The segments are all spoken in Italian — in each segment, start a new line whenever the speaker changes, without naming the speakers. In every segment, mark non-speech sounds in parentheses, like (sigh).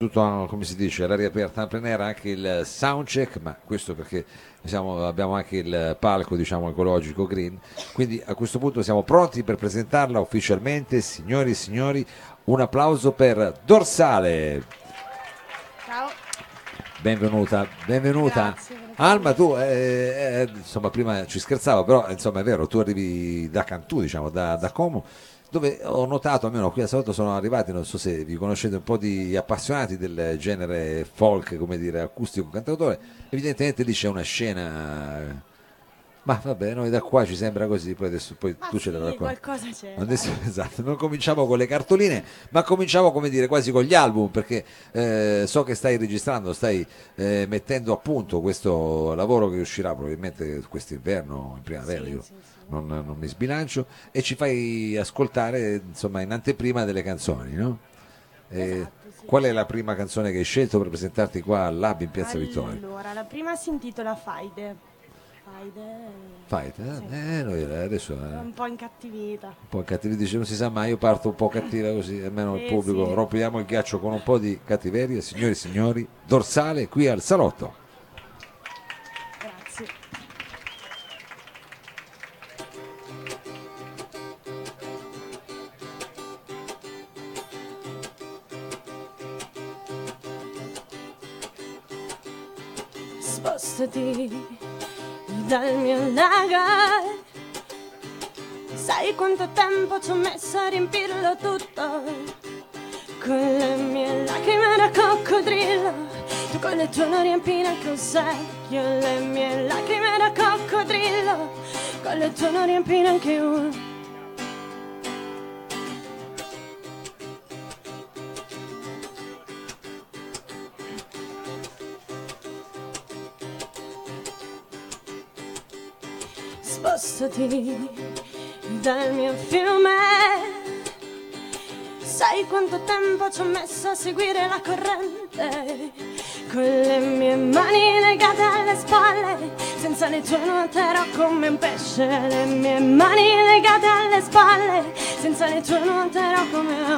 tutto come si dice all'aria aperta in plein air anche il soundcheck ma questo perché siamo, abbiamo anche il palco diciamo ecologico green. Quindi a questo punto siamo pronti per presentarla ufficialmente. Signori e signori un applauso per Dorsale.
Ciao.
benvenuta benvenuta.
Grazie.
Alma tu eh, eh, insomma prima ci scherzavo però insomma è vero tu arrivi da Cantù diciamo da, da Como dove ho notato, almeno qui a Salotto sono arrivati, non so se vi conoscete un po' di appassionati del genere folk, come dire, acustico cantautore, evidentemente lì c'è una scena... Ma vabbè, noi da qua ci sembra così, poi adesso poi tu ce la
sì,
racconti.
qualcosa c'è.
Adesso, (laughs) esatto, non cominciamo con le cartoline, ma cominciamo come dire quasi con gli album, perché eh, so che stai registrando, stai eh, mettendo a punto questo lavoro che uscirà probabilmente quest'inverno, in primavera,
Sì,
io
sì, sì.
Non, non mi sbilancio, e ci fai ascoltare insomma in anteprima delle canzoni, no? Eh,
Esatto, sì.
Qual è la prima canzone che hai scelto per presentarti qua al Lab in Piazza Vittoria?
Allora, la prima si intitola Faide. Faide
eh?
Sì.
Eh, noi adesso eh,
un po' incattivita.
un po' cattivi dice non si sa mai, io parto un po' cattiva così, almeno il
Sì,
pubblico,
sì.
rompiamo il ghiaccio con un po' di cattiveria, signori e signori, dorsale qui al salotto.
Quanto tempo ci ho messo a riempirlo tutto? Con le mie lacrime da coccodrillo, tu con le tue lo riempi nel cosecchio. Le mie lacrime da coccodrillo, con le tue lo riempi anche uno. Spostati dal mio fiume. Sai quanto tempo ci ho messo a seguire la corrente? Con le mie mani legate alle spalle, senza le tue nuoterò come un pesce. Le mie mani legate alle spalle, senza le tue nuoterò come un Spostati,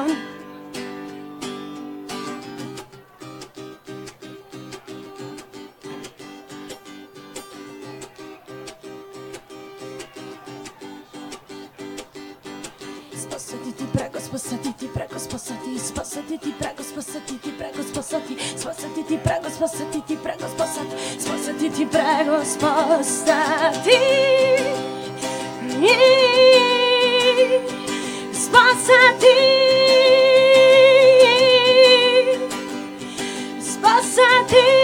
спасати ти преко спасати спасати ти преко спасати ти преко спасати спасати ти преко спасати ти преко спасати спасати ти преко спасати. Спасати. Спасати.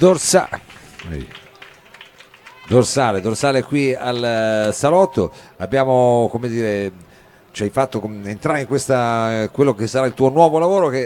Dorsale. Dorsale, dorsale qui al eh, salotto. Abbiamo, come dire, ci hai fatto entrare in questa, quello che sarà il tuo nuovo lavoro che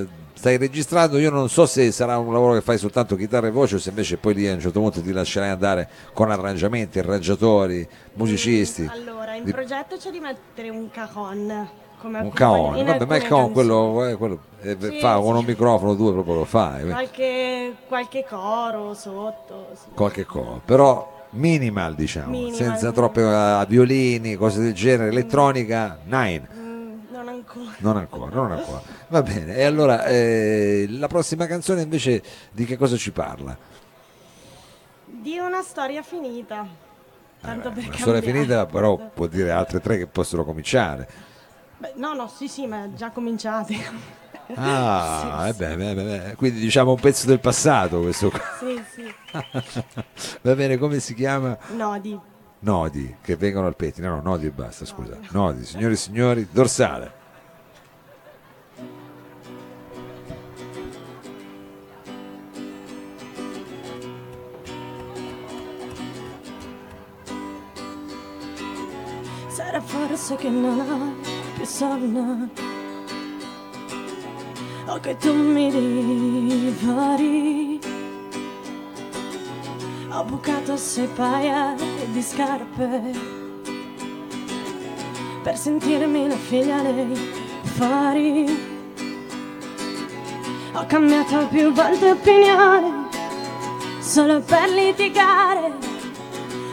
eh, stai registrando. Io non so se sarà un lavoro che fai soltanto chitarra e voce o se invece poi lì a un certo punto ti lascerai andare con arrangiamenti, arrangiatori, musicisti.
Allora, in
Di-
progetto c'è di mettere un cajon. Come
Un
appunto
caon,
in
vabbè, ma il
alcune
caon quello, eh, quello, eh,
Sì,
fa con
sì.
un microfono due proprio lo fai. eh.
Qualche, qualche coro sotto. sì.
qualche cosa, però minimal diciamo,
Minimal.
senza troppe eh, violini, cose del genere, elettronica, nine.
Mm, non ancora.
Non ancora, non ancora. Va bene, e allora eh, la prossima canzone invece di che cosa ci parla?
Di una storia finita. Tanto per
Eh, Una storia
cambiare.
finita, però (laughs) può dire altre tre che possono cominciare.
Beh, no, no, sì, sì, ma già cominciate.
Ah,
Sì, (laughs)
eh beh, beh, beh, quindi diciamo un pezzo del passato questo qua.
Sì, sì. (laughs)
Va bene, come si chiama?
No, di
Nodi, che vengono al pettine, no, nodi e basta, scusa. Nodi, signori e signori, dorsale.
Sarà forse che non ho più sonno O che tu mi divari Ho bucato sei paia di scarpe Per sentirmi la figlia dei fari. Ho cambiato più volte opinione solo per litigare.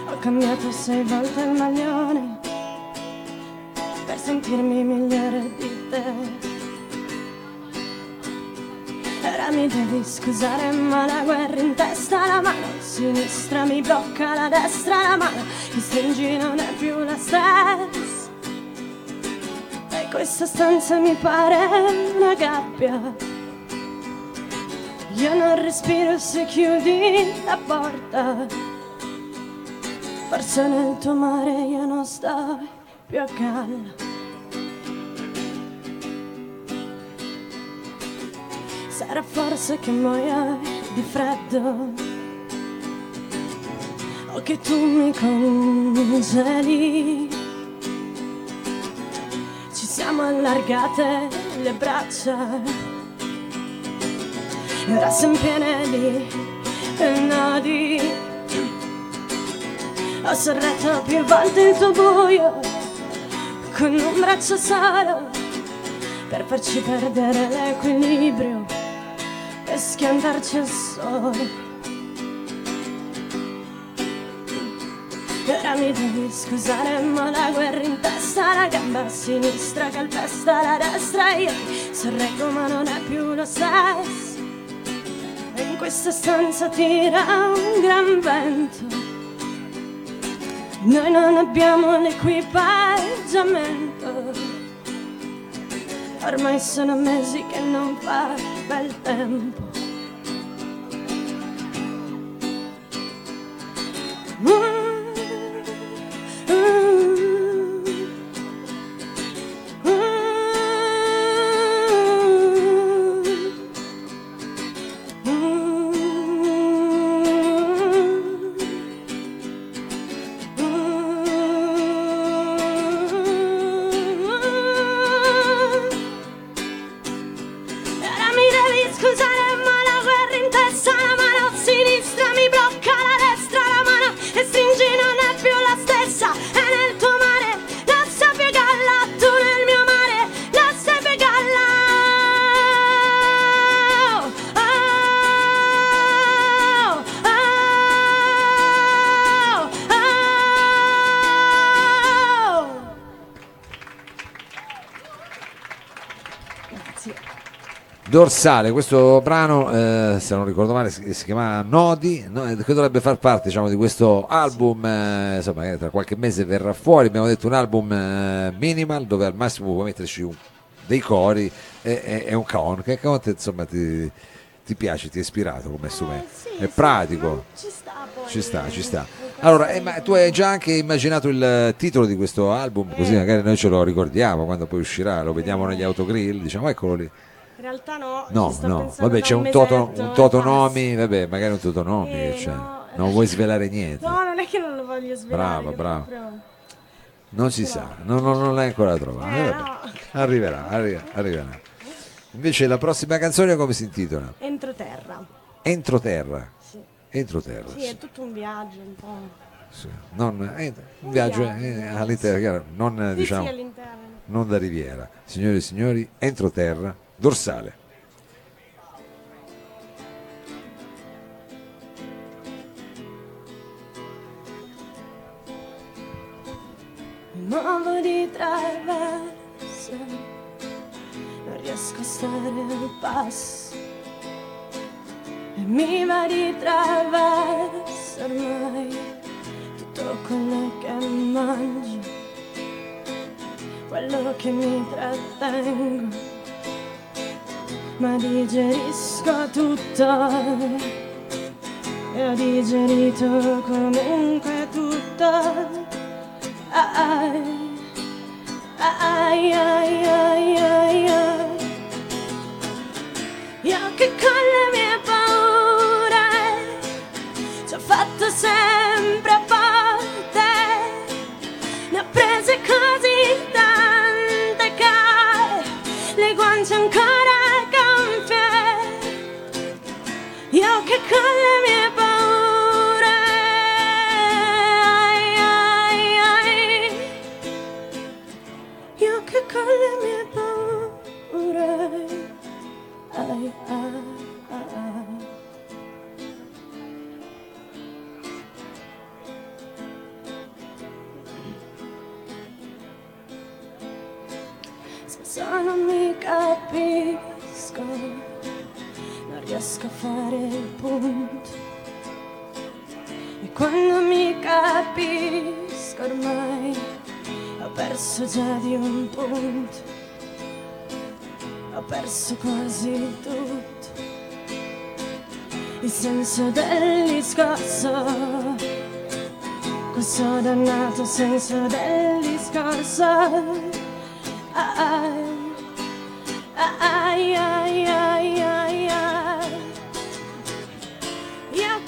Ho cambiato sei volte il maglione sentirmi migliore di te. Ora mi devi scusare ma la guerra in testa la mano sinistra mi blocca la destra la mano mi stringi non è più la stessa. E questa stanza mi pare una gabbia. Io non respiro se chiudi la porta. Forse nel tuo mare io non sto più a galla Sarà forse che muoio di freddo o che tu mi congeli. Ci siamo allargate le braccia e ora siamo piene di nodi. Ho sorretto più volte il tuo buio con un braccio solo per farci perdere l'equilibrio e schiantarci al sole. Ora mi devi scusare ma la guerra in testa La gamba sinistra calpesta la destra Io sorreggo ma non è più lo stesso E in questa stanza tira un gran vento Noi non abbiamo l'equipaggiamento Ormai sono mesi che non fa bel tempo.
Dorsale. Questo brano, eh, se non ricordo male, si, si chiama Nodi, no, che dovrebbe far parte diciamo, di questo album. Eh, insomma, tra qualche mese verrà fuori. Abbiamo detto un album eh, minimal dove al massimo puoi metterci un, dei cori e, e, e un caon. Che caon insomma ti, ti, piace, ti è ispirato come strumento?
Eh, sì,
è pratico.
Sì, ci sta poi.
Ci sta, ci sta. Allora, eh, ma tu hai già anche immaginato il titolo di questo album, così
Eh.
magari noi ce lo ricordiamo quando poi uscirà, lo vediamo negli autogrill, diciamo eccolo lì.
In realtà no,
No, no, vabbè c'è un, toto, un totonomi, vabbè magari un totonomi,
Eh,
c'è.
no.
non vuoi svelare niente.
No, non è che non lo voglio svelare.
Brava,
che
brava.
proprio-
Non si sa, non, non, non l'hai ancora trovato.
Eh,
Eh,
no.
Arriverà, arri- arriverà. Invece la prossima canzone come si intitola?
Entro terra.
Entro terra.
Sì.
Entro terra.
Sì, è tutto un viaggio un po'.
sì. Non, eh, un viaggio eh, all'interno, non eh,
Sì,
diciamo,
sì, all'interno.
non da riviera. Signore e signori, entro terra, dorsale.
Muovo di traverso, non riesco a stare al passo. E mi va di traverso ormai tutto quello che mangio, quello che mi trattengo, ma digerisco tutto. E ho digerito comunque tutto. Ai, ai, ai, ai, ai, ai. Io che con le mie Se non mi capisco, non riesco a fare il punto. E quando mi capisco ormai ho perso già di un punto, ho perso quasi tutto. Il senso del discorso, questo dannato senso del discorso.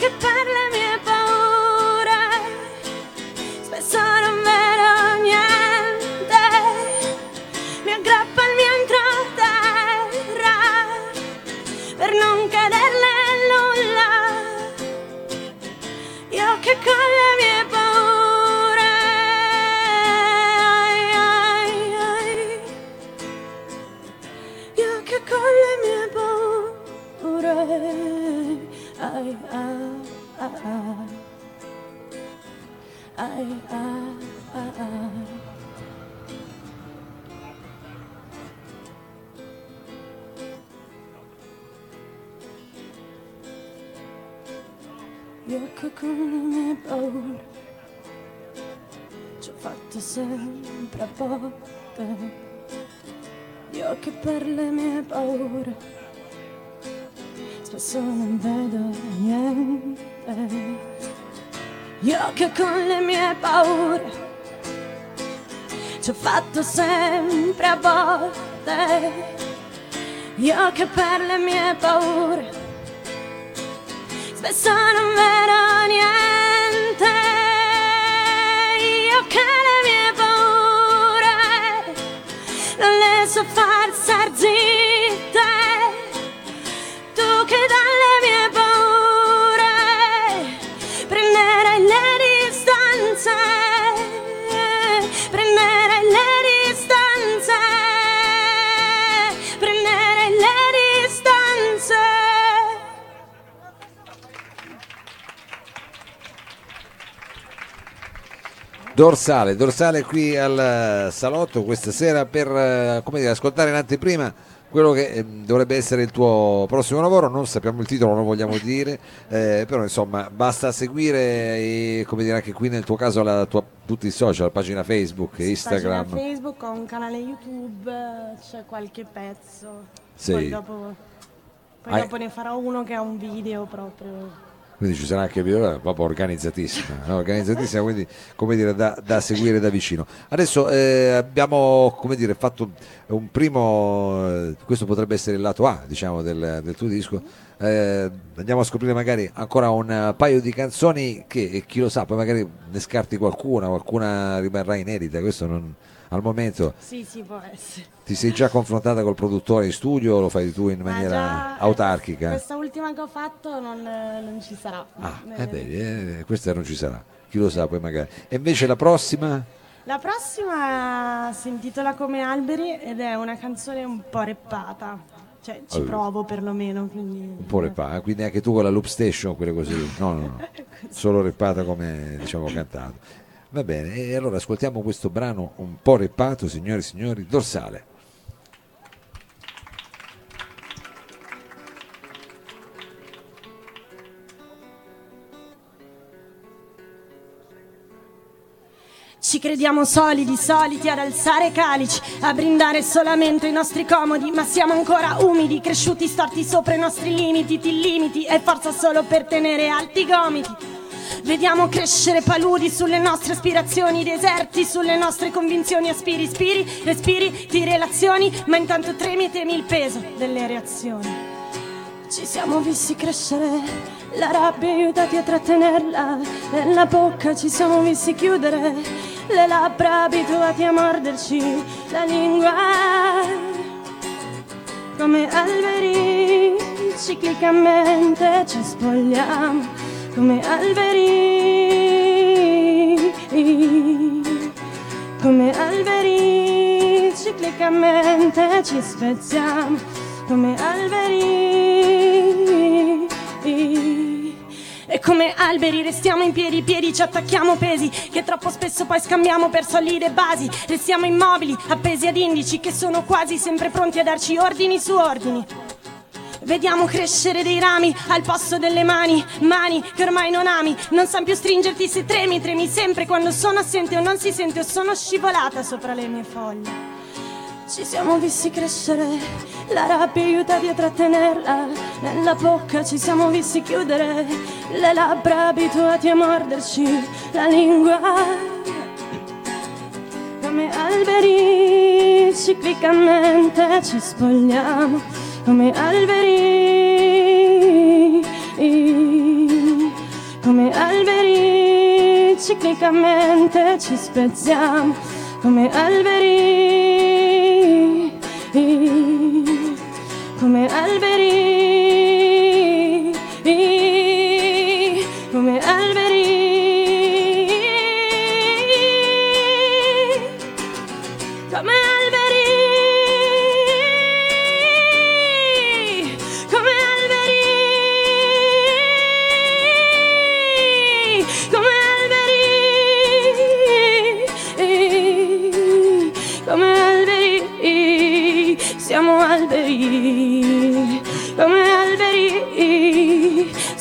Io Io che con le mie paure ci ho fatto sempre a volte. Io che per le mie paure spesso non vedo niente. Io che con le mie paure ci ho fatto sempre a volte. Io che per le mie paure spesso non vedo niente. Io che le mie paure non le so far star
Dorsale, dorsale qui al eh, salotto questa sera per eh, come dire, ascoltare in anteprima quello che ehm, dovrebbe essere il tuo prossimo lavoro, non sappiamo il titolo, non vogliamo dire, eh, però insomma basta seguire e, come dire anche qui nel tuo caso la tua, tutti i social, pagina Facebook, Instagram.
Pagina Facebook, ho un canale YouTube, c'è qualche pezzo.
Sì.
Poi, dopo, poi dopo ne farò uno che ha un video proprio.
Quindi ci sarà anche il proprio organizzatissima, no? organizzatissima, quindi come dire da, da seguire da vicino. Adesso eh, abbiamo come dire, fatto un primo, eh, questo potrebbe essere il lato A diciamo, del, del tuo disco. Eh, andiamo a scoprire magari ancora un paio di canzoni che chi lo sa, poi magari ne scarti qualcuna, qualcuna rimarrà inedita, questo non- al momento
Sì, sì, può essere.
ti sei già confrontata col produttore in studio o lo fai tu in
Ma
maniera
già, eh,
autarchica?
Questa ultima che ho fatto non, non ci sarà.
Ah,
Eh,
eh beh, eh, questa non ci sarà, chi lo sa poi magari. E invece la prossima?
La prossima si intitola Come alberi ed è una canzone un po' reppata. Cioè, ci
Allora.
provo perlomeno. Quindi...
Un po' reppata, quindi anche tu con la loop station, quelle così. No, no, no, (laughs) solo reppata come diciamo cantato. Va bene, e allora ascoltiamo questo brano un po' reppato, signori e signori, dorsale.
Ci crediamo solidi, soliti ad alzare calici, a brindare solamente i nostri comodi, ma siamo ancora umidi, cresciuti, storti sopra i nostri limiti, ti limiti e forza solo per tenere alti i gomiti. Vediamo crescere paludi sulle nostre aspirazioni, deserti sulle nostre convinzioni, aspiri, spiri, respiri, ti relazioni, ma intanto tremi e temi il peso delle reazioni. Ci siamo visti crescere, la rabbia aiutati a trattenerla, nella bocca ci siamo visti chiudere, le labbra abituati a morderci, la lingua. Come alberi, ciclicamente ci spogliamo, come alberi, come alberi ciclicamente ci spezziamo, come alberi. E come alberi restiamo in piedi, piedi ci attacchiamo pesi che troppo spesso poi scambiamo per solide basi. Restiamo immobili, appesi ad indici che sono quasi sempre pronti a darci ordini su ordini. Vediamo crescere dei rami al posto delle mani, mani che ormai non ami, non san più stringerti se tremi, tremi sempre quando sono assente o non si sente o sono scivolata sopra le mie foglie. Ci siamo visti crescere, la rabbia aiutavi a trattenerla, nella bocca ci siamo visti chiudere, le labbra abituati a morderci, la lingua come alberi ciclicamente ci spogliamo come alberi. Come alberi. Ciclicamente ci spezziamo. Come alberi. Come alberi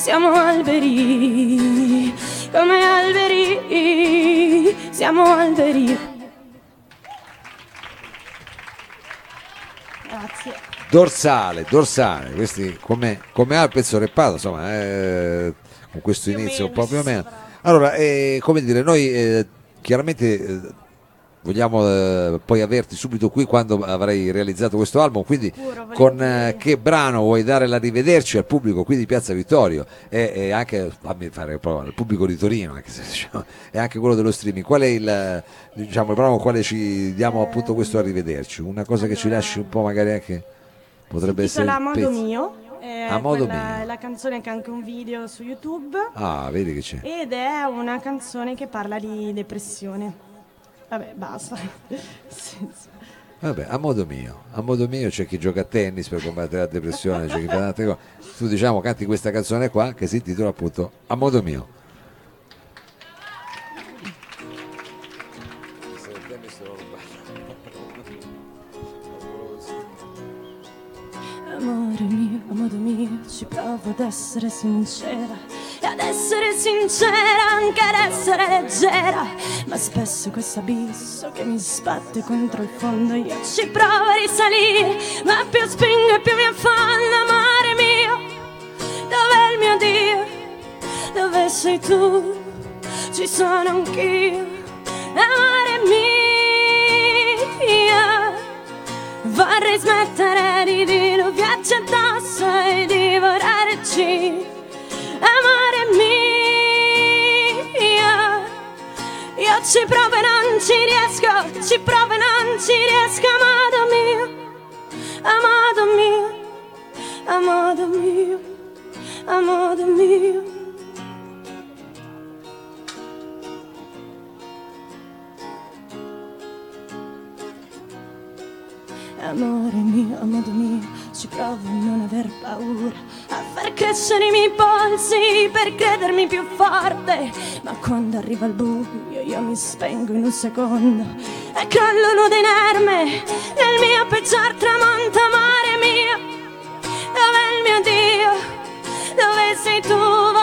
siamo alberi come alberi siamo alberi. Grazie.
Dorsale, dorsale, questi come, come ha il pezzo reppato, insomma, eh, con questo inizio un po' più o meno. Allora, eh, come dire, noi eh, chiaramente eh, vogliamo eh, poi averti subito qui quando avrai realizzato questo album, quindi
Sicuro,
con eh, che brano vuoi dare l'arrivederci al pubblico qui di Piazza Vittorio e, e anche, fammi fare prova, al pubblico di Torino, anche se, (laughs) diciamo, e anche quello dello streaming, qual è il, diciamo, il brano con quale ci diamo appunto questo arrivederci? Una cosa che ci lasci un po' magari anche... Potrebbe essere
A modo
pezzo.
mio è
A modo mio.
è la canzone che ha anche un video su YouTube
Ah, vedi che c'è.
ed è una canzone che parla di depressione vabbè basta. (laughs)
Vabbè, a modo mio, a modo mio c'è chi gioca a tennis per combattere la depressione, c'è chi fa tante cose. Tu diciamo canti questa canzone qua che si intitola appunto A modo mio.
Amore mio, amore mio, ci provo ad essere sincera ad essere sincera anche ad essere leggera, ma spesso questo abisso che mi sbatte contro il fondo io ci provo a risalire, ma più spingo e più mi affonda, amore mio, dov'è il mio Dio? Dove sei tu? Ci sono anch'io, amore mio. Vorrei smettere di diluviarci addosso e divorarci, ci provo e non ci riesco, ci provo e non ci riesco, amado mio, amado mio, amado mio, amado mio. Amore mio, amore mio, ci provo a non aver paura, a far crescere i miei polsi per credermi più forte. Ma quando arriva il buio io mi spengo in un secondo e crollo nudo inerme nel mio peggior tramonto, amore mio. Dov'è il mio Dio? Dove sei tu?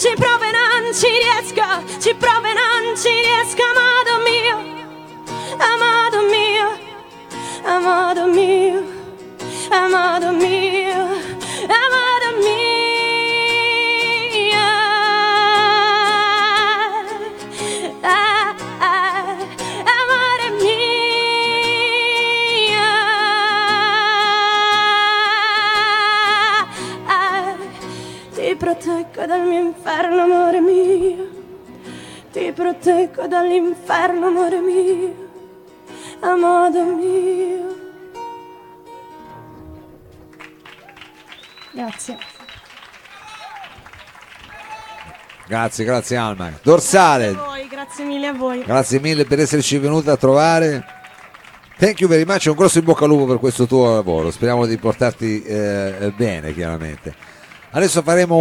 Ci provo e non ci riesco, ci provo proteggo dal mio inferno, amore mio. Ti proteggo dall'inferno, amore mio, a modo mio. Grazie.
Grazie, grazie Alma. Dorsale,
A voi, grazie mille a voi.
grazie mille per esserci venuta a trovare. Thank you very much, un grosso in bocca al lupo per questo tuo lavoro. Speriamo di portarti eh, bene, chiaramente. Adesso faremo